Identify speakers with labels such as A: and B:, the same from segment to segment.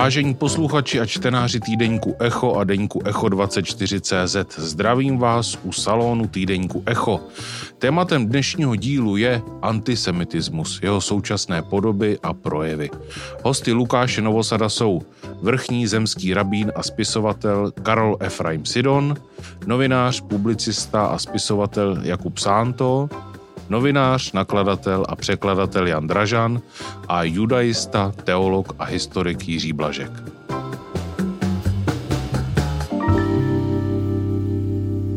A: Vážení posluchači a čtenáři týdeníku Echo a deníku Echo24.cz, zdravím vás u salonu týdeníku Echo. Tématem dnešního dílu je antisemitismus, jeho současné podoby a projevy. Hosty Lukáše Novosada jsou vrchní zemský rabín a spisovatel Karol Efraim Sidon, novinář, publicista a spisovatel Jakub Sánto, novinář, nakladatel a překladatel Jan Dražan a judaista, teolog a historik Jiří Blažek.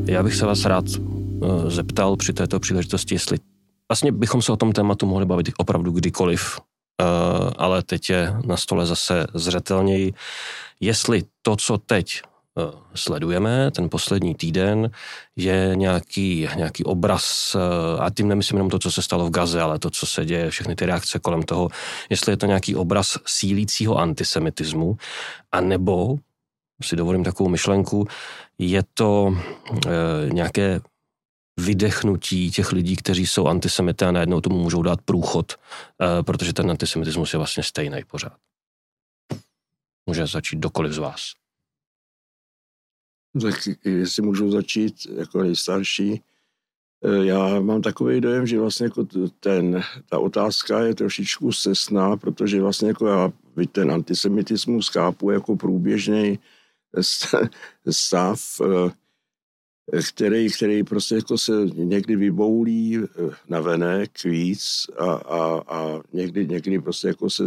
B: Já bych se vás rád eh, zeptal při této příležitosti, jestli vlastně bychom se o tom tématu mohli bavit opravdu kdykoliv, eh, ale teď je na stole zase zřetelněji, jestli to, co teď sledujeme ten poslední týden, je nějaký, nějaký obraz, eh, a tím nemyslím jenom to, co se stalo v Gaze, ale to, co se děje, všechny ty reakce kolem toho, jestli je to nějaký obraz sílícího antisemitismu, a nebo si dovolím takovou myšlenku, je to e, nějaké vydechnutí těch lidí, kteří jsou antisemity a najednou tomu můžou dát průchod, e, protože ten antisemitismus je vlastně stejný pořád. Může začít dokoliv z vás.
C: Tak jestli můžu začít jako nejstarší, eh, já mám takový dojem, že vlastně jako ten, ta otázka je trošičku sesná, protože vlastně jako já ten antisemitismus chápu jako průběžný stav, eh, který, který prostě jako se někdy vyboulí eh, na venek víc a, a, a někdy, někdy prostě jako se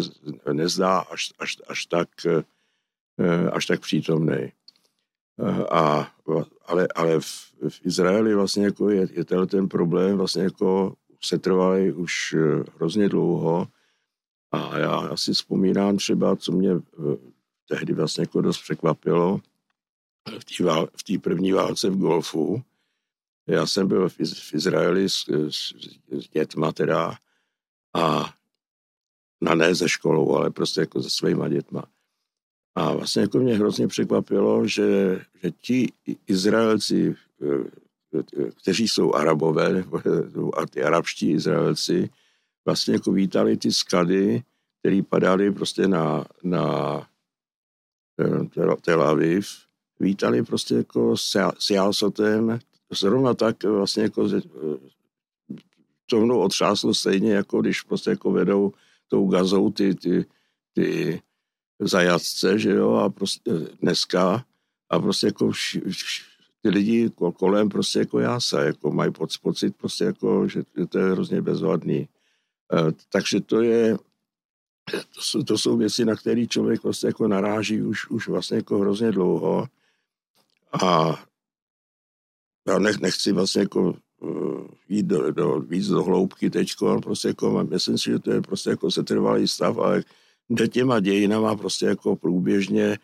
C: nezdá až, až, až tak až tak přítomný. A, ale, ale v, v Izraeli vlastně jako je, je ten problém vlastně jako se trvalý už eh, hrozně dlouho a já, já si vzpomínám třeba, co mě eh, tehdy vlastně jako dost překvapilo v té první válce v Golfu. Já jsem byl v, v Izraeli s, s, s dětma teda a na ne ze školou, ale prostě jako se svýma dětma. A vlastně jako mě hrozně překvapilo, že, že ti Izraelci, eh, kteří jsou arabové, a ty arabští Izraelci, vlastně jako vítali ty skady, které padaly prostě na, na eh, Tel Aviv, vítali prostě jako s jásotem, zrovna tak vlastně jako to mnou otřáslo stejně, jako když prostě jako vedou tou gazou ty, ty, ty zajatce, že jo, a prostě dneska a prostě jako vš, vš, ty lidi kolem prostě jako jása, jako mají pocit prostě jako, že to je hrozně bezvadný. E, takže to je, to jsou, to jsou věci, na které člověk vlastně jako naráží už, už vlastně jako hrozně dlouho a já nech, nechci vlastně jako uh, jít do, do, víc do hloubky teďko, ale prostě jako myslím si, že to je prostě jako setrvalý stav, ale jde těma dějinama prostě jako průběžně,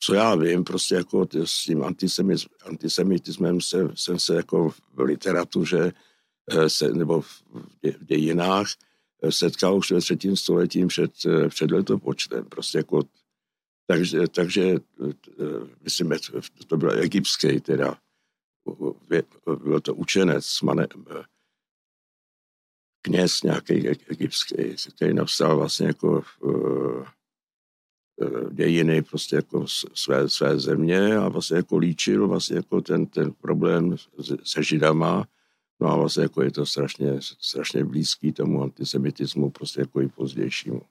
C: co já vím, prostě jako s tím antisemitismem se, jsem se jako v literatuře eh, se, nebo v dějinách eh, setkal už ve třetím století před, eh, před letopočtem. Prostě jako, takže, takže myslím, to byl egyptský teda, byl to učenec, mane, kněz nějaký egyptský, který napsal vlastně jako uh, dějiny prostě jako své, své země a vlastně jako líčil vlastně jako ten, ten problém se židama, no a vlastně jako je to strašně, strašně blízký tomu antisemitismu prostě jako i pozdějšímu.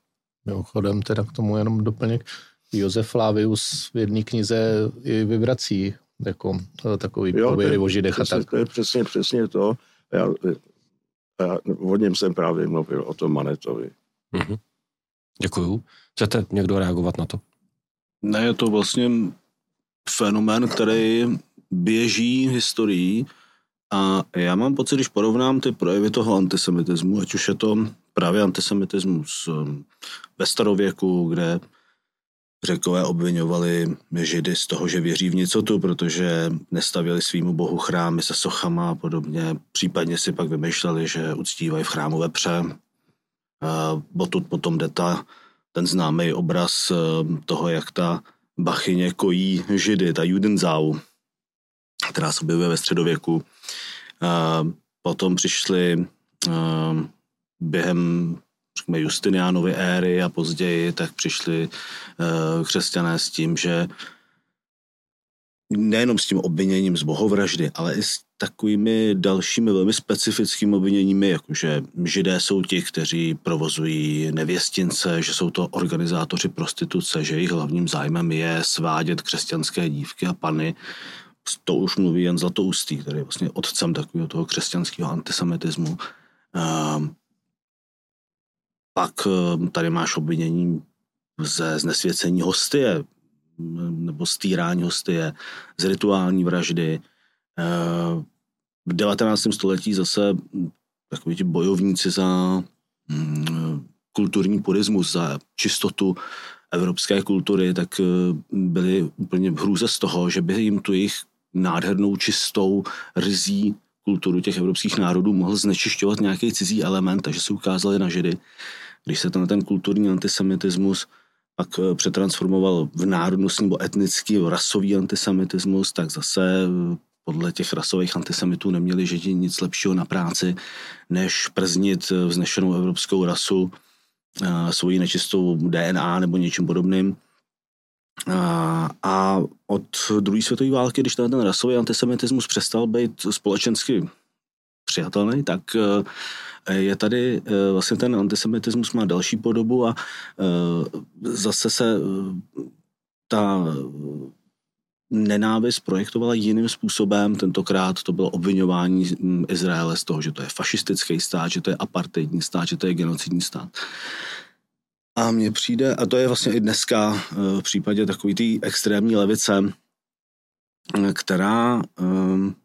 D: Mimochodem teda k tomu jenom doplněk. Josef Flavius v jedné knize i vyvrací jako takový pověry o židech
C: a tak. To je přesně, přesně to. Já, o něm jsem právě mluvil, o tom Manetovi. Mm-hmm.
B: Děkuju. Chcete někdo reagovat na to?
E: Ne, je to vlastně fenomén, který běží historií a já mám pocit, když porovnám ty projevy toho antisemitismu, ať už je to právě antisemitismus um, ve starověku, kde Řekové obvinovali židy z toho, že věří v nicotu, protože nestavili svýmu bohu chrámy se sochama a podobně. Případně si pak vymýšleli, že uctívají v chrámu vepře. Potud potom jde ta, ten známý obraz e, toho, jak ta bachyně kojí židy, ta Judenzau, která se objevuje ve středověku. Potom přišli e, během řekněme, Justiniánovy éry a později, tak přišli uh, křesťané s tím, že nejenom s tím obviněním z bohovraždy, ale i s takovými dalšími velmi specifickými obviněními, jakože židé jsou ti, kteří provozují nevěstince, že jsou to organizátoři prostituce, že jejich hlavním zájmem je svádět křesťanské dívky a pany. To už mluví jen Zlatoustý, který je vlastně otcem takového toho křesťanského antisemitismu. Um, pak ehm, tady máš obvinění ze znesvěcení hostie, nebo stýrání hostie, z rituální vraždy. Ehm, v 19. století zase takový ti bojovníci za mm, kulturní purismus, za čistotu evropské kultury, tak eh, byli úplně v hrůze z toho, že by jim tu jejich nádhernou, čistou, rizí kulturu těch evropských národů mohl znečišťovat nějaký cizí element, takže se ukázali na židy. Když se ten, ten kulturní antisemitismus pak eh, přetransformoval v národnostní nebo etnický, rasový antisemitismus, tak zase eh, podle těch rasových antisemitů neměli židi nic lepšího na práci, než prznit eh, vznešenou evropskou rasu svojí nečistou DNA nebo něčím podobným. A, a od druhé světové války, když ten, rasový antisemitismus přestal být společensky přijatelný, tak je tady vlastně ten antisemitismus má další podobu a zase se ta nenávist projektovala jiným způsobem. Tentokrát to bylo obvinování Izraele z toho, že to je fašistický stát, že to je apartheidní stát, že to je genocidní stát. A mně přijde, a to je vlastně i dneska eh, v případě takové té extrémní levice, eh, která um,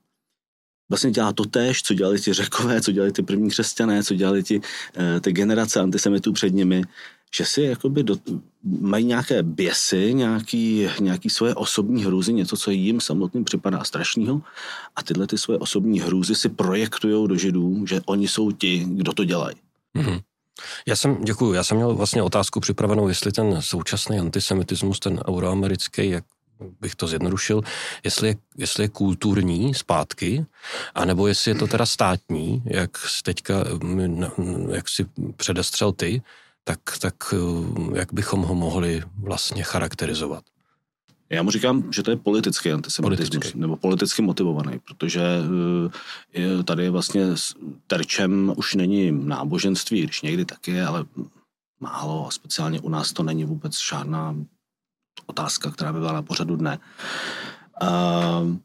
E: vlastně dělá to též, co dělali ti řekové, co dělali ty první křesťané, co dělali ti, uh, ty generace antisemitů před nimi, že si jakoby do, mají nějaké běsy, nějaký, nějaký svoje osobní hrůzy, něco, co jim samotným připadá strašného a tyhle ty svoje osobní hrůzy si projektují do židů, že oni jsou ti, kdo to dělají. Mm-hmm.
B: Já jsem, děkuji, já jsem měl vlastně otázku připravenou, jestli ten současný antisemitismus, ten euroamerický, jak bych to zjednodušil, jestli je, jestli je kulturní zpátky, anebo jestli je to teda státní, jak teďka, jak si předestřel ty, tak, tak jak bychom ho mohli vlastně charakterizovat?
E: Já mu říkám, že to je politický antisemitismus, politický. nebo politicky motivovaný, protože eh, tady vlastně terčem už není náboženství, když někdy taky ale málo a speciálně u nás to není vůbec žádná otázka, která by byla na pořadu dne. Uh,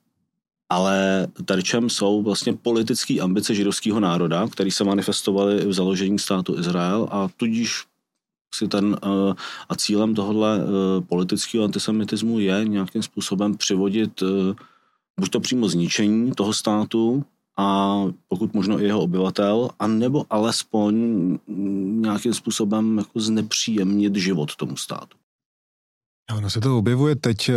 E: ale terčem jsou vlastně politické ambice židovského národa, které se manifestovaly v založení státu Izrael a tudíž si ten, eh, a cílem tohohle eh, politického antisemitismu je nějakým způsobem přivodit eh, buď to přímo zničení toho státu, a pokud možno i jeho obyvatel, a nebo alespoň nějakým způsobem jako znepříjemnit život tomu státu.
F: Ono se to objevuje teď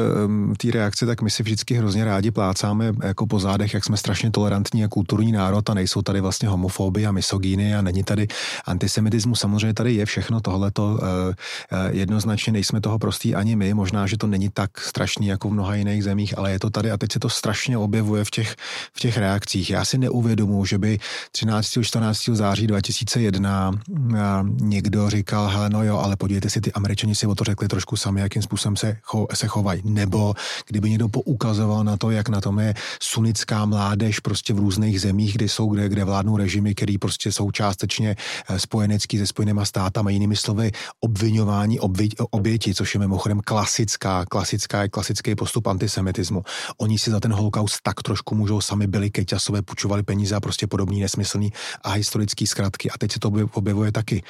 F: v té reakci, tak my si vždycky hrozně rádi plácáme jako po zádech, jak jsme strašně tolerantní a kulturní národ a nejsou tady vlastně homofobie a misogíny a není tady antisemitismus. Samozřejmě tady je všechno tohleto. Eh, eh, jednoznačně nejsme toho prostý ani my. Možná, že to není tak strašný jako v mnoha jiných zemích, ale je to tady a teď se to strašně objevuje v těch, v těch reakcích. Já si neuvědomuji, že by 13. 14. září 2001 eh, někdo říkal, no jo, ale podívejte si, ty američani si o to řekli trošku sami, jakým způsobem způsobem se, cho, se chovají. Nebo kdyby někdo poukazoval na to, jak na tom je sunická mládež prostě v různých zemích, kde jsou, kde, kde vládnou režimy, které prostě jsou částečně eh, spojenecký se spojenýma státama, jinými slovy obvinování obvi, oběti, což je mimochodem klasická, klasická, klasický postup antisemitismu. Oni si za ten holokaust tak trošku můžou sami byli keťasové, půjčovali peníze a prostě podobný nesmyslný a historický zkratky. A teď se to objevuje taky.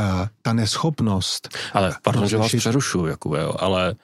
F: Uh, ta neschopnost.
B: Ale pardon, že vás přerušu, Jakube, jo, ale ale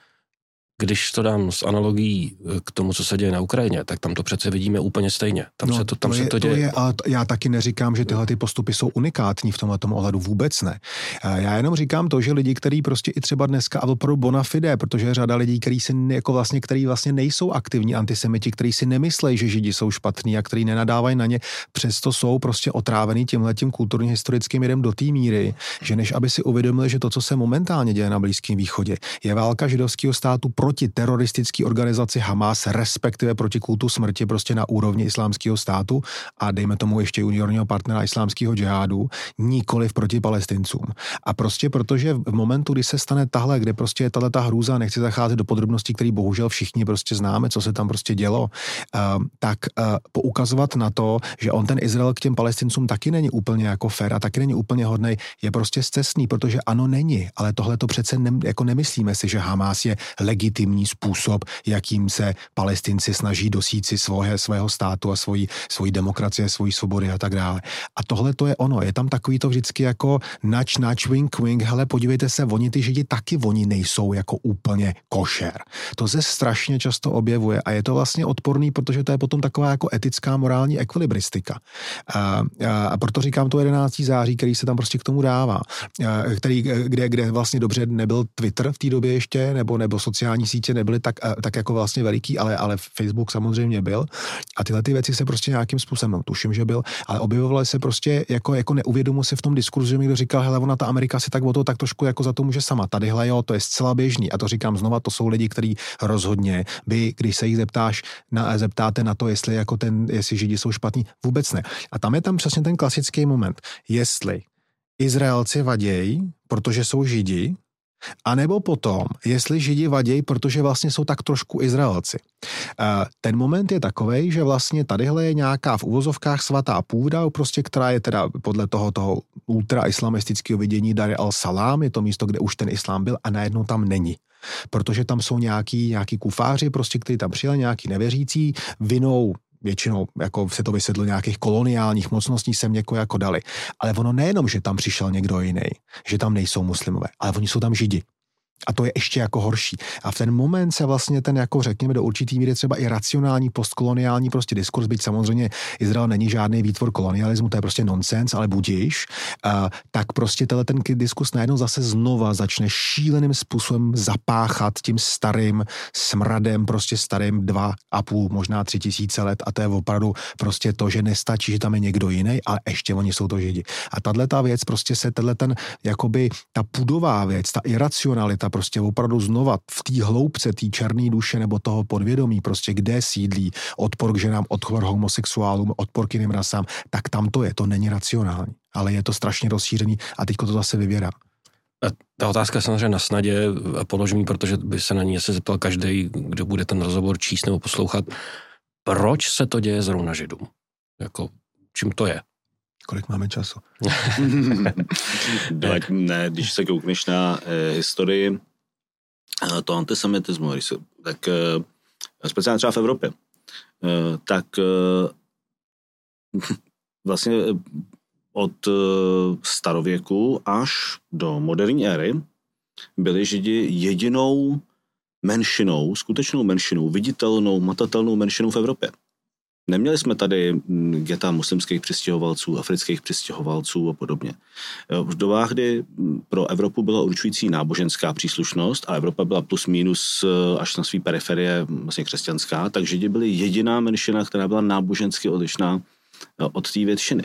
B: když to dám s analogií eh, k tomu, co se děje na Ukrajině, tak tam to přece vidíme úplně stejně. Tam no, se to, tam to,
F: je,
B: se to děje.
F: To je, ale to, já taky neříkám, že tyhle ty postupy jsou unikátní v tomhle ohledu, vůbec ne. Já jenom říkám to, že lidi, kteří prostě i třeba dneska, a pro bona fide, protože je řada lidí, kteří si jako vlastně, který vlastně nejsou aktivní antisemiti, kteří si nemyslejí, že židi jsou špatní a kteří nenadávají na ně, přesto jsou prostě otrávený tímhle tím kulturně historickým jedem do té míry, že než aby si uvědomili, že to, co se momentálně děje na Blízkém východě, je válka židovského státu proti teroristické organizaci Hamas, respektive proti kultu smrti prostě na úrovni islámského státu a dejme tomu ještě juniorního partnera islámského džihádu, nikoliv proti palestincům. A prostě protože v momentu, kdy se stane tahle, kde prostě je tahle ta hrůza, nechci zacházet do podrobností, které bohužel všichni prostě známe, co se tam prostě dělo, uh, tak uh, poukazovat na to, že on ten Izrael k těm palestincům taky není úplně jako fair a taky není úplně hodný, je prostě zcestný, protože ano, není, ale tohle to přece ne, jako nemyslíme si, že Hamas je legitimní způsob, jakým se palestinci snaží dosít si svoje, svého státu a svoji, svoji demokracie, svoji svobody a tak dále. A tohle to je ono, je tam takový to vždycky jako nač, nač, wink, wink, hele, podívejte se, oni ty židi taky oni nejsou jako úplně košer. To se strašně často objevuje a je to vlastně odporný, protože to je potom taková jako etická morální ekvilibristika. A, a, a proto říkám to 11. září, který se tam prostě k tomu dává, a, který, kde, kde vlastně dobře nebyl Twitter v té době ještě, nebo, nebo sociální sítě nebyly tak, tak jako vlastně veliký, ale, ale Facebook samozřejmě byl. A tyhle ty věci se prostě nějakým způsobem, no, tuším, že byl, ale objevovaly se prostě jako, jako neuvědomu se v tom diskurzu, že mi kdo říkal, hele, ona ta Amerika si tak o to tak trošku jako za to může sama. Tadyhle jo, to je zcela běžný. A to říkám znova, to jsou lidi, kteří rozhodně by, když se jich zeptáš, na, zeptáte na to, jestli jako ten, jestli Židi jsou špatní, vůbec ne. A tam je tam přesně ten klasický moment. Jestli Izraelci vadějí, protože jsou Židi, a nebo potom, jestli Židi vadějí, protože vlastně jsou tak trošku Izraelci. Ten moment je takový, že vlastně tadyhle je nějaká v uvozovkách svatá půda, prostě, která je teda podle toho, toho ultra-islamistického vidění Dar al-Salam, je to místo, kde už ten islám byl a najednou tam není protože tam jsou nějaký, nějaký kufáři, prostě, kteří tam přijeli, nějaký nevěřící, vinou většinou jako se to vysvětlo nějakých koloniálních mocností sem někoho jako dali. Ale ono nejenom, že tam přišel někdo jiný, že tam nejsou muslimové, ale oni jsou tam židi. A to je ještě jako horší. A v ten moment se vlastně ten, jako řekněme, do určitý míry třeba i racionální postkoloniální prostě diskurs, byť samozřejmě Izrael není žádný výtvor kolonialismu, to je prostě nonsens, ale budíš, uh, tak prostě tenhle ten diskurs najednou zase znova začne šíleným způsobem zapáchat tím starým smradem, prostě starým dva a půl, možná tři tisíce let a to je opravdu prostě to, že nestačí, že tam je někdo jiný, ale ještě oni jsou to židi. A tahle ta věc prostě se tenhle ten, jakoby ta pudová věc, ta iracionalita prostě opravdu znova v té hloubce té černé duše nebo toho podvědomí, prostě kde sídlí odpor k ženám, odpor homosexuálům, odpor k jiným rasám, tak tam to je, to není racionální, ale je to strašně rozšířený a teďko to zase vyvěrá.
B: Ta otázka je samozřejmě na snadě položím protože by se na ní se zeptal každý, kdo bude ten rozhovor číst nebo poslouchat. Proč se to děje zrovna Židům? Jako, čím to je?
F: Kolik máme času?
E: tak ne, když se koukneš na eh, historii eh, to antisemitismu, se, tak eh, speciálně třeba v Evropě, eh, tak eh, vlastně od eh, starověku až do moderní éry byli Židi jedinou menšinou, skutečnou menšinou, viditelnou, matatelnou menšinou v Evropě. Neměli jsme tady mm, geta muslimských přistěhovalců, afrických přistěhovalců a podobně. V dobách, kdy mm, pro Evropu byla určující náboženská příslušnost a Evropa byla plus minus eh, až na své periferie mm, vlastně křesťanská, tak Židi byli jediná menšina, která byla nábožensky odlišná eh, od té většiny.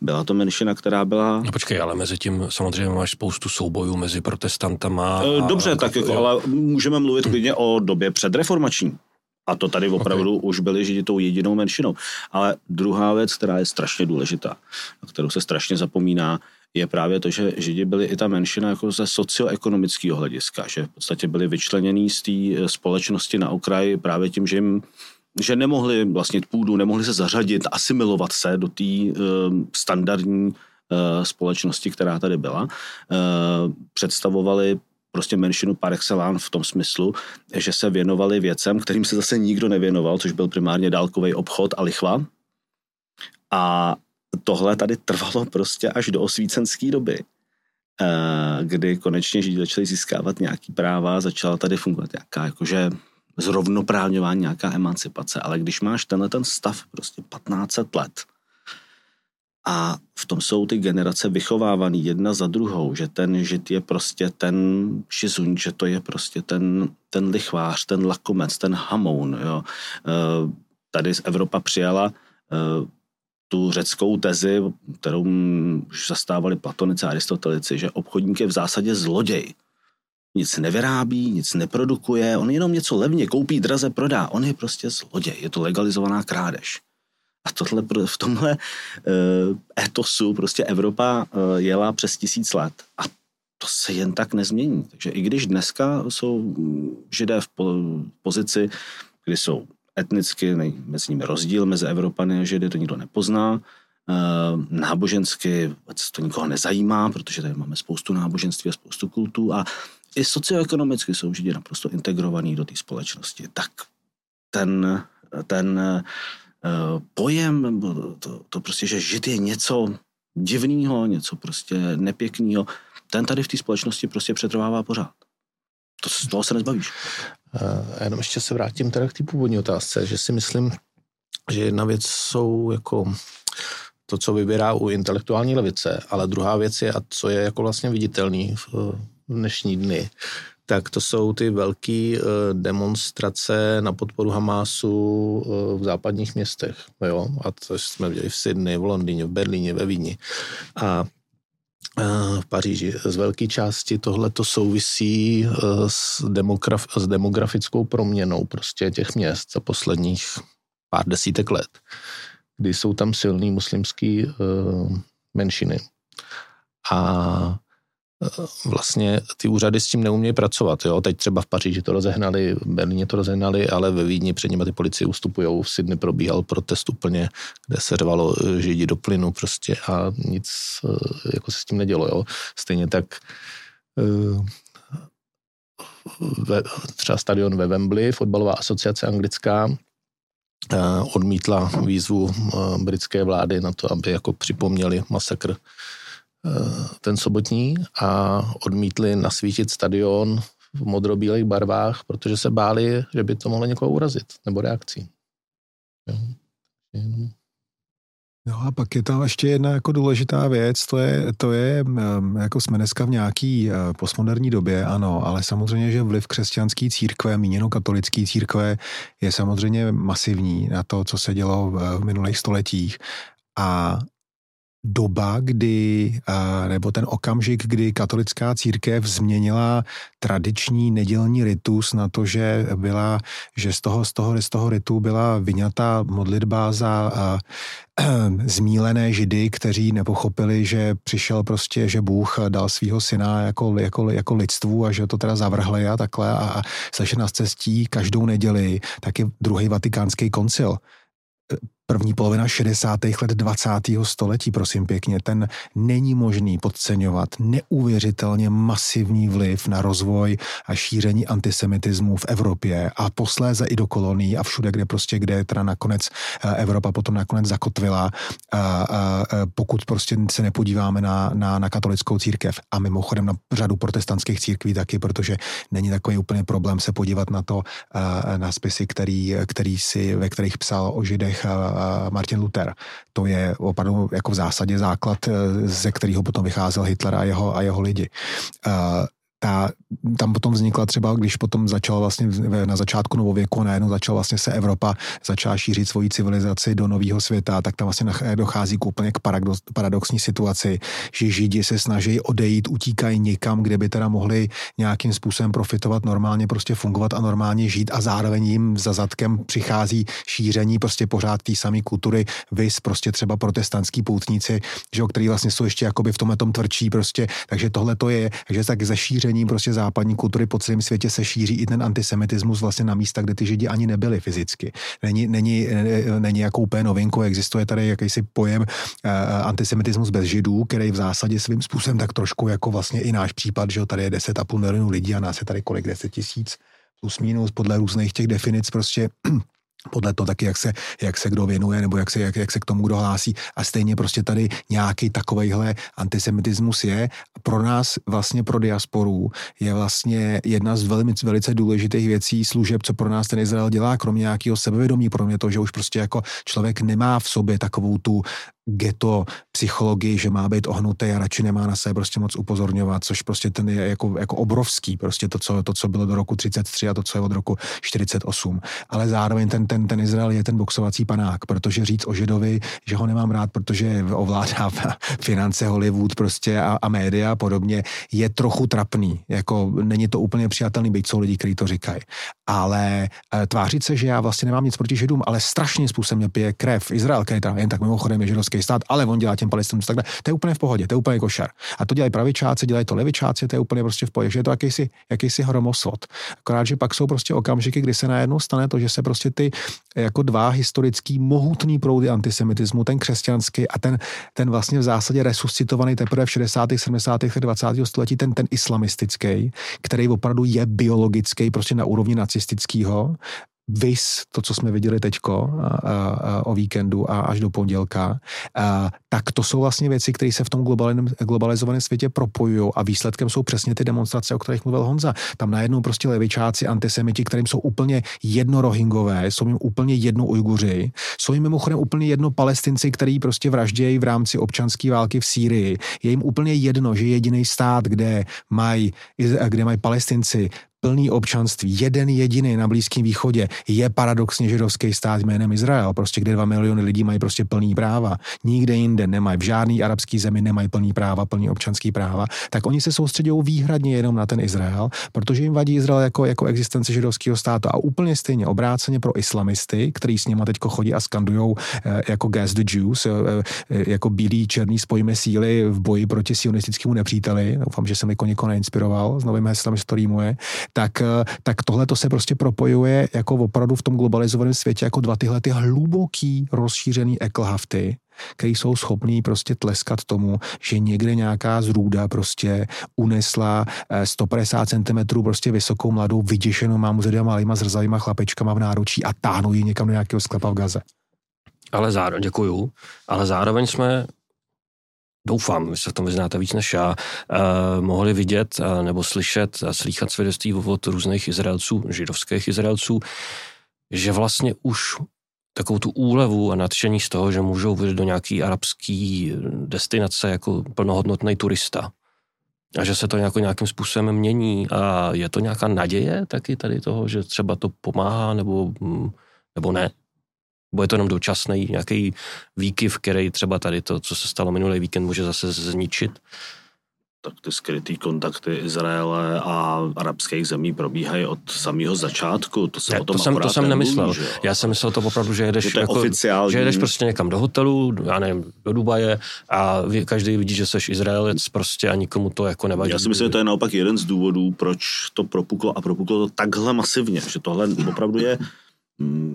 E: Byla to menšina, která byla...
B: No počkej, ale mezi tím samozřejmě máš spoustu soubojů mezi protestantama.
E: Eh, dobře, a, tak jako, ale můžeme mluvit klidně o době předreformační. A to tady opravdu okay. už byli židi tou jedinou menšinou. Ale druhá věc, která je strašně důležitá, na kterou se strašně zapomíná, je právě to, že Židi byli i ta menšina jako ze socioekonomického hlediska, že v podstatě byli vyčlenění z té eh, společnosti na okraji právě tím, že jim že nemohli vlastnit půdu, nemohli se zařadit, asimilovat se do té uh, standardní uh, společnosti, která tady byla. Uh, představovali prostě menšinu par excellence v tom smyslu, že se věnovali věcem, kterým se zase nikdo nevěnoval, což byl primárně dálkový obchod a lichva. A tohle tady trvalo prostě až do osvícenské doby, eh, kdy konečně Židi začali získávat nějaký práva, začala tady fungovat nějaká jakože zrovnoprávňování, nějaká emancipace, ale když máš tenhle ten stav prostě 15 let, a v tom jsou ty generace vychovávaný jedna za druhou, že ten žid je prostě ten šizuň, že to je prostě ten, ten lichvář, ten lakomec, ten hamoun. Jo. E, tady z Evropa přijala e, tu řeckou tezi, kterou už zastávali platonice a aristotelici, že obchodník je v zásadě zloděj. nic nevyrábí, nic neprodukuje, on jenom něco levně koupí, draze prodá. On je prostě zloděj, je to legalizovaná krádež. A tohle, v tomhle uh, etosu prostě Evropa uh, jela přes tisíc let. A to se jen tak nezmění. Takže i když dneska jsou židé v pozici, kdy jsou etnicky, mezi nimi rozdíl mezi Evropany a židy, to nikdo nepozná, uh, nábožensky to nikoho nezajímá, protože tady máme spoustu náboženství a spoustu kultů a i socioekonomicky jsou židi naprosto integrovaní do té společnosti. Tak ten, ten pojem, to, to prostě, že žid je něco divného, něco prostě nepěkného, ten tady v té společnosti prostě přetrvává pořád. To, z toho se nezbavíš.
D: Uh, jenom ještě se vrátím teda k té původní otázce, že si myslím, že jedna věc jsou jako to, co vybírá u intelektuální levice, ale druhá věc je, a co je jako vlastně viditelný v, dnešní dny, tak to jsou ty velké uh, demonstrace na podporu Hamásu uh, v západních městech. Jo? A to jsme viděli v Sydney, v Londýně, v Berlíně, ve Vídni. A uh, v Paříži. Z velké části tohle to souvisí s, demograf, s demografickou proměnou prostě těch měst za posledních pár desítek let, kdy jsou tam silný muslimský menšiny. A vlastně ty úřady s tím neumějí pracovat. Jo? Teď třeba v Paříži to rozehnali, v Berlíně to rozehnali, ale ve Vídni před nimi ty policie ustupují. V Sydney probíhal protest úplně, kde se řvalo eh, židi do plynu prostě a nic eh, jako se s tím nedělo. Jo? Stejně tak eh, ve, třeba stadion ve Wembley, fotbalová asociace anglická, odmítla výzvu britské vlády na to, aby jako připomněli masakr ten sobotní a odmítli nasvítit stadion v modrobílých barvách, protože se báli, že by to mohlo někoho urazit, nebo reakcí.
F: No a pak je tam ještě jedna jako důležitá věc, to je, to je jako jsme dneska v nějaký eh, postmoderní době, ano, ale samozřejmě, že vliv křesťanské církve, míněno katolické církve, je samozřejmě masivní na to, co se dělo v minulých stoletích. A doba, kdy, nebo ten okamžik, kdy katolická církev změnila tradiční nedělní ritus na to, že byla, že z toho, z toho, z toho ritu byla vyňata modlitba za a, zmílené židy, kteří nepochopili, že přišel prostě, že Bůh dal svého syna jako, jako, jako lidstvu a že to teda zavrhli a takhle a, a se nás cestí každou neděli, tak je druhý vatikánský koncil první polovina 60. let 20. století, prosím pěkně, ten není možný podceňovat neuvěřitelně masivní vliv na rozvoj a šíření antisemitismu v Evropě a posléze i do kolonií a všude, kde prostě, kde teda nakonec eh, Evropa potom nakonec zakotvila, a, a, a pokud prostě se nepodíváme na, na, na katolickou církev a mimochodem na řadu protestantských církví taky, protože není takový úplně problém se podívat na to, eh, na spisy, který, který si, ve kterých psal o židech Martin Luther. To je opravdu jako v zásadě základ, eh, ze kterého potom vycházel Hitler a jeho, a jeho lidi. Ta, tam potom vznikla třeba, když potom začal vlastně na začátku novověku najednou začal vlastně se Evropa, začala šířit svoji civilizaci do nového světa, tak tam vlastně dochází k úplně k paradox, paradoxní situaci, že Židi se snaží odejít, utíkají někam, kde by teda mohli nějakým způsobem profitovat, normálně prostě fungovat a normálně žít a zároveň jim za zadkem přichází šíření prostě pořád té samé kultury, vys prostě třeba protestantský poutníci, že, který vlastně jsou ještě jakoby v tomhle tom tvrdší prostě, takže tohle to je, takže tak ze šíření šířením prostě západní kultury po celém světě se šíří i ten antisemitismus vlastně na místa, kde ty židi ani nebyli fyzicky. Není, není, není jako úplně novinku, existuje tady jakýsi pojem uh, antisemitismus bez židů, který v zásadě svým způsobem tak trošku jako vlastně i náš případ, že tady je 10,5 milionů lidí a nás je tady kolik 10 tisíc plus minus podle různých těch definic prostě podle toho taky, jak se, jak se kdo věnuje, nebo jak se, jak, jak se k tomu kdo hlásí. A stejně prostě tady nějaký takovejhle antisemitismus je. Pro nás, vlastně pro diasporu, je vlastně jedna z velmi, velice důležitých věcí služeb, co pro nás ten Izrael dělá, kromě nějakého sebevědomí, pro mě to, že už prostě jako člověk nemá v sobě takovou tu geto psychologii, že má být ohnutý a radši nemá na sebe prostě moc upozorňovat, což prostě ten je jako, jako obrovský, prostě to co, to, co bylo do roku 33 a to, co je od roku 48. Ale zároveň ten, ten, ten Izrael je ten boxovací panák, protože říct o Židovi, že ho nemám rád, protože ovládá finance Hollywood prostě a, a média a podobně, je trochu trapný. Jako není to úplně přijatelný, byť jsou lidi, kteří to říkají. Ale e, tvářit se, že já vlastně nemám nic proti Židům, ale strašně způsobem mě pije krev Izrael, který tam jen tak mimochodem je židovský islámský stát, ale on dělá těm palestinům takhle. To je úplně v pohodě, to je úplně košer. A to dělají pravičáci, dělají to levičáci, to je úplně prostě v pohodě, že je to jakýsi, jakýsi hromosvod. Akorát, že pak jsou prostě okamžiky, kdy se najednou stane to, že se prostě ty jako dva historický mohutný proudy antisemitismu, ten křesťanský a ten, ten vlastně v zásadě resuscitovaný teprve v 60. 70. 20. století, ten, ten islamistický, který opravdu je biologický, prostě na úrovni nacistického, vys to, co jsme viděli teďko a, a, o víkendu a až do pondělka, a, tak to jsou vlastně věci, které se v tom globalizovaném světě propojují a výsledkem jsou přesně ty demonstrace, o kterých mluvil Honza. Tam najednou prostě levičáci, antisemiti, kterým jsou úplně jedno rohingové, jsou jim úplně jedno Ujguři, jsou jim mimochodem úplně jedno palestinci, který prostě vraždějí v rámci občanské války v Sýrii. Je jim úplně jedno, že jediný stát, kde mají, kde mají palestinci plný občanství, jeden jediný na Blízkém východě, je paradoxně židovský stát jménem Izrael, prostě kde dva miliony lidí mají prostě plný práva. Nikde jinde nemají, v žádný arabský zemi nemají plný práva, plný občanský práva, tak oni se soustředí výhradně jenom na ten Izrael, protože jim vadí Izrael jako, jako existence židovského státu. A úplně stejně obráceně pro islamisty, který s nimi teď chodí a skandují eh, jako gas the Jews, eh, eh, jako bílí černý spojíme síly v boji proti sionistickému nepříteli. Doufám, že jsem jako někoho neinspiroval s novým heslem, rýmuje tak, eh, tak tohle to se prostě propojuje jako opravdu v tom globalizovaném světě jako dva tyhle ty hluboký rozšířený eklhafty, který jsou schopní prostě tleskat tomu, že někde nějaká zrůda prostě unesla 150 eh, cm prostě vysokou mladou vyděšenou mámu s malýma zrzavýma chlapečkama v náručí a táhnou ji někam do nějakého sklepa v Gaze.
B: Ale zároveň, děkuju, ale zároveň jsme doufám, vy se v tom vyznáte víc než já, eh, mohli vidět eh, nebo slyšet a slýchat svědectví od různých Izraelců, židovských Izraelců, že vlastně už takovou tu úlevu a nadšení z toho, že můžou vyjít do nějaký arabský destinace jako plnohodnotný turista. A že se to nějakým způsobem mění. A je to nějaká naděje taky tady toho, že třeba to pomáhá nebo, mm, nebo ne? Bude to jenom dočasný nějaký výkyv, který třeba tady to, co se stalo minulý víkend, může zase zničit?
E: tak ty skrytý kontakty Izraele a arabských zemí probíhají od samého začátku. To, se
B: ne,
E: o tom
B: to jsem, to jsem nemyslel.
E: Nemluví,
B: já jsem myslel to opravdu, že jedeš,
E: že,
B: jako,
E: oficiální...
B: že jedeš prostě někam do hotelu, já nevím, do Dubaje a každý vidí, že jsi Izraelec prostě a nikomu to jako nevadí.
E: Já si myslím, že to je naopak jeden z důvodů, proč to propuklo a propuklo to takhle masivně, že tohle opravdu je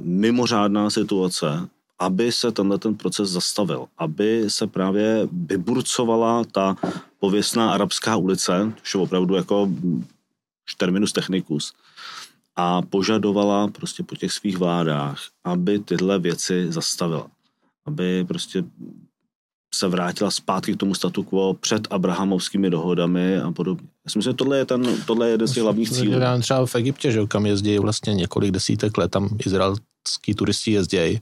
E: mimořádná situace, aby se tenhle ten proces zastavil, aby se právě vyburcovala ta pověstná arabská ulice, což je opravdu jako terminus technicus, a požadovala prostě po těch svých vládách, aby tyhle věci zastavila. Aby prostě se vrátila zpátky k tomu statu quo před abrahamovskými dohodami a podobně. Já si myslím, že tohle je, ten, tohle je jeden z těch hlavních cílů.
D: Třeba v Egyptě, že kam jezdí vlastně několik desítek let, tam izraelský turisti jezdí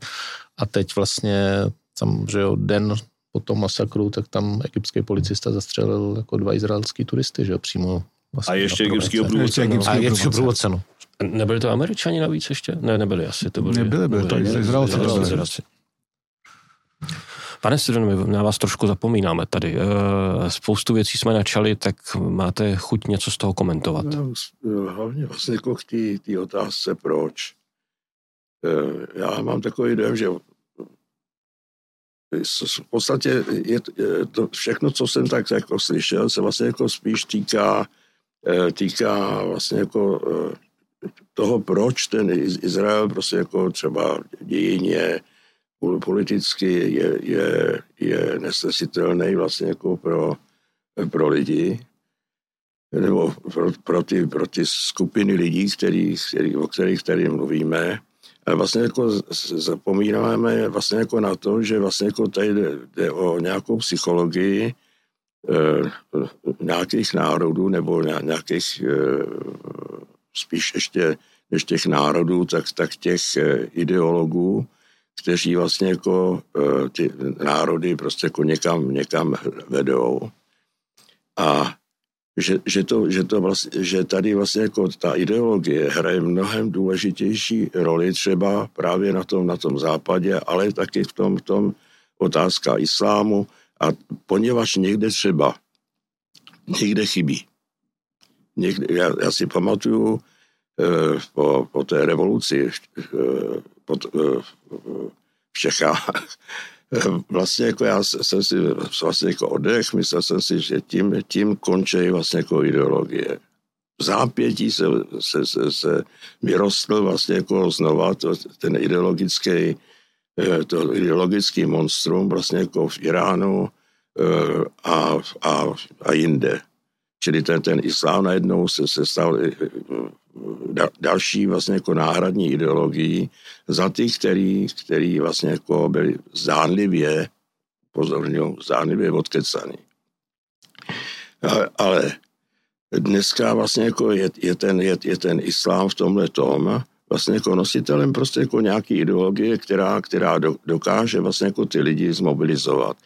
D: a teď vlastně tam, že jo, den po tom masakru, tak tam egyptský policista zastřelil jako dva izraelský turisty, že jo, přímo
E: Vlastně a ještě egyptský průvodce.
D: A egyptský průvodce, no.
B: Nebyli to američani navíc ještě? Ne, nebyli asi. To byli,
F: nebyli, byli to Izraelci.
B: Pane my na vás trošku zapomínáme tady. Eh, spoustu věcí jsme načali, tak máte chuť něco z toho komentovat? No,
C: hlavně vlastně jako k té otázce proč. Eh, já mám takový dojem, že v podstatě je to všechno, co jsem tak jako slyšel, se vlastně jako spíš týká, eh, týká vlastně jako toho, proč ten Izrael prostě jako třeba dějině politicky je, je, je nesnesitelný vlastně jako pro, pro lidi, nebo pro, pro, ty, pro ty skupiny lidí, který, který, o kterých tady mluvíme. A vlastně jako zapomínáme vlastně jako na to, že vlastně jako tady jde, jde o nějakou psychologii e, nějakých národů nebo nějakých e, spíš ještě než těch národů, tak, tak těch e, ideologů, kteří vlastně jako eh, ty národy prostě jako někam, někam vedou. A že, že, to, že, to vlastně, že tady vlastně jako ta ideologie hraje mnohem důležitější roli třeba právě na tom, na tom západě, ale taky v tom, v tom otázka islámu a poněvadž někde třeba, někde chybí. Někde, já, já si pamatuju eh, po, po té revoluci eh, po, eh, v Čechách, vlastně jako já jsem si vlastně jako oddech, myslel jsem si, že tím, tím končí vlastně jako ideologie. V zápětí se, se, se, se vyrostl vlastně jako znova to, ten ideologický eh, to ideologický monstrum vlastně jako v Iránu eh, a, a, a jinde. Čili ten, ten islám najednou se, se stal další vlastně jako náhradní ideologií za ty, který, který vlastně jako byli zdánlivě, pozorně, zdánlivě odkecaný. Ale dneska vlastně jako je, je, ten, je, je ten islám v tomhle tom vlastně jako nositelem prostě jako nějaký ideologie, která, která dokáže vlastně jako ty lidi zmobilizovat.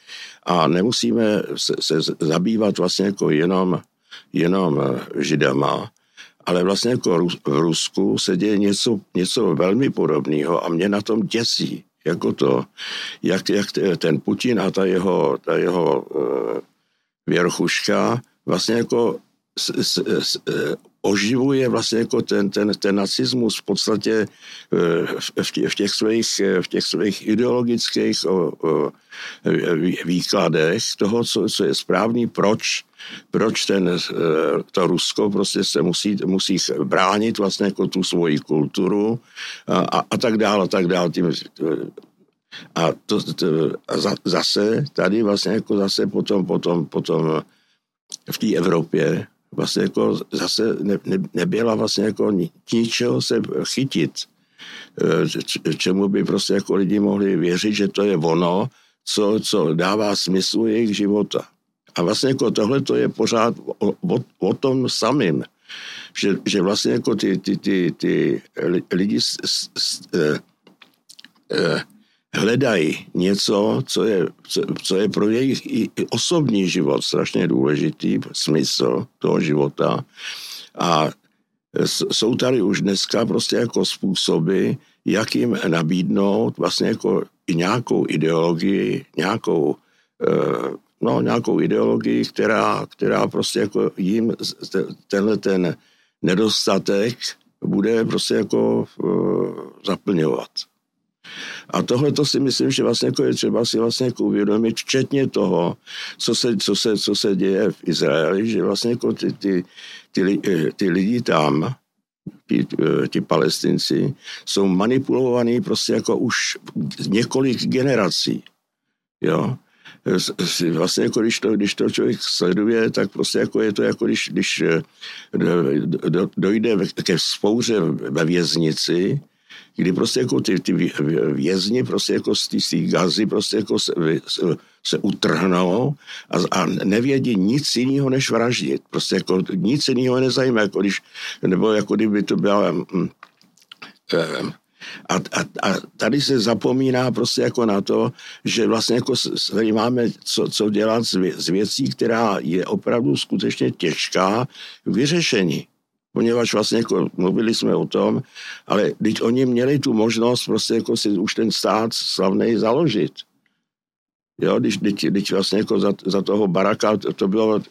C: A nemusíme se, se zabývat vlastně jako jenom, jenom židama, ale vlastně jako v Rusku se děje něco, něco velmi podobného a mě na tom děsí, jako to, jak, jak ten Putin a ta jeho, ta jeho uh, věrchuška vlastně jako s, s, s, oživuje vlastně jako ten, ten, ten nacismus v podstatě eh, v těch, v těch, svých, v těch svých ideologických výkladech toho, co, co je správný, proč, proč ten, eh, to Rusko prostě se musí, musí bránit vlastně jako tu svoji kulturu a, a tak dále, a tak dále. Tím, a to, to a zase tady vlastně jako zase potom, potom, potom v té Evropě vlastně jako zase ne, ne, nebyla vlastně jako ničeho se chytit, eh, čemu by prostě jako lidi mohli věřit, že to je ono, co, co dává smysl jejich života. A vlastně jako tohle to je pořád o, o, o tom samým, že, že vlastně jako ty, ty, ty, ty lidi s, s, s, eh, eh, hledají něco, co je, co, co je pro jejich osobní život strašně důležitý, smysl toho života. A jsou tady už dneska prostě jako způsoby, jak jim nabídnout vlastně jako i nějakou ideologii, nějakou, eh, no, nějakou ideologii, která, která prostě jako jim tenhle ten nedostatek bude prostě jako eh, zaplňovat. A tohle to si myslím, že vlastně jako je třeba si vlastně jako uvědomit, včetně toho, co se, co se, co se děje v Izraeli, že vlastně jako ty, ty, ty, ty lidi tam, ti, ti palestinci, jsou manipulovaní prostě jako už několik generací. Jo? Vlastně jako když to, když to člověk sleduje, tak prostě jako je to jako když, když eh, dojde ke spouře ve věznici, kdy prostě jako ty, ty vězni prostě jako z té gazy prostě jako se, se, se utrhnou a, a nevědí nic jiného než vraždit. Prostě jako nic jiného nezajímá, jako když, nebo jako kdyby to byla mm, eh, a, a, a tady se zapomíná prostě jako na to, že vlastně jako tady máme co, co dělat s věcí, která je opravdu skutečně těžká k vyřešení poněvadž vlastně jako mluvili jsme o tom, ale teď oni měli tu možnost prostě jako si už ten stát slavný založit. Jo, když, když, když vlastně jako za, za toho baraka to, to bylo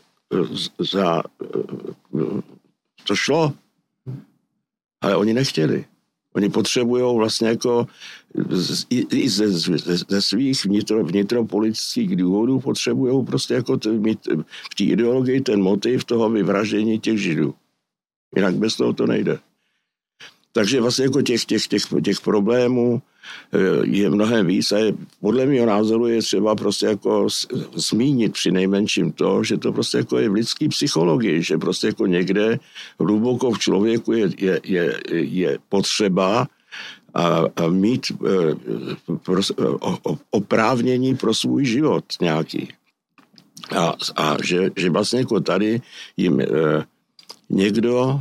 C: za, to šlo, ale oni nechtěli. Oni potřebují vlastně jako i, i ze, ze, ze svých vnitro, vnitropolitických důvodů potřebují prostě jako t, mít v té ideologii ten motiv toho vyvraždění těch židů. Jinak bez toho to nejde. Takže vlastně jako těch, těch, těch, těch problémů eh, je mnohem víc a je, podle mého názoru je třeba prostě jako zmínit při nejmenším to, že to prostě jako je v lidské psychologii, že prostě jako někde hluboko v člověku je, je, je, je potřeba a, a mít e, pro, oprávnění pro svůj život nějaký. A, a že, že vlastně jako tady jim e, někdo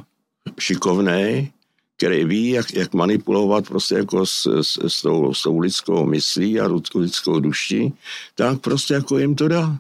C: šikovný který ví, jak, jak manipulovat prostě jako s, s, s, tou, s tou lidskou myslí a lidskou duší, tak prostě jako jim to dá.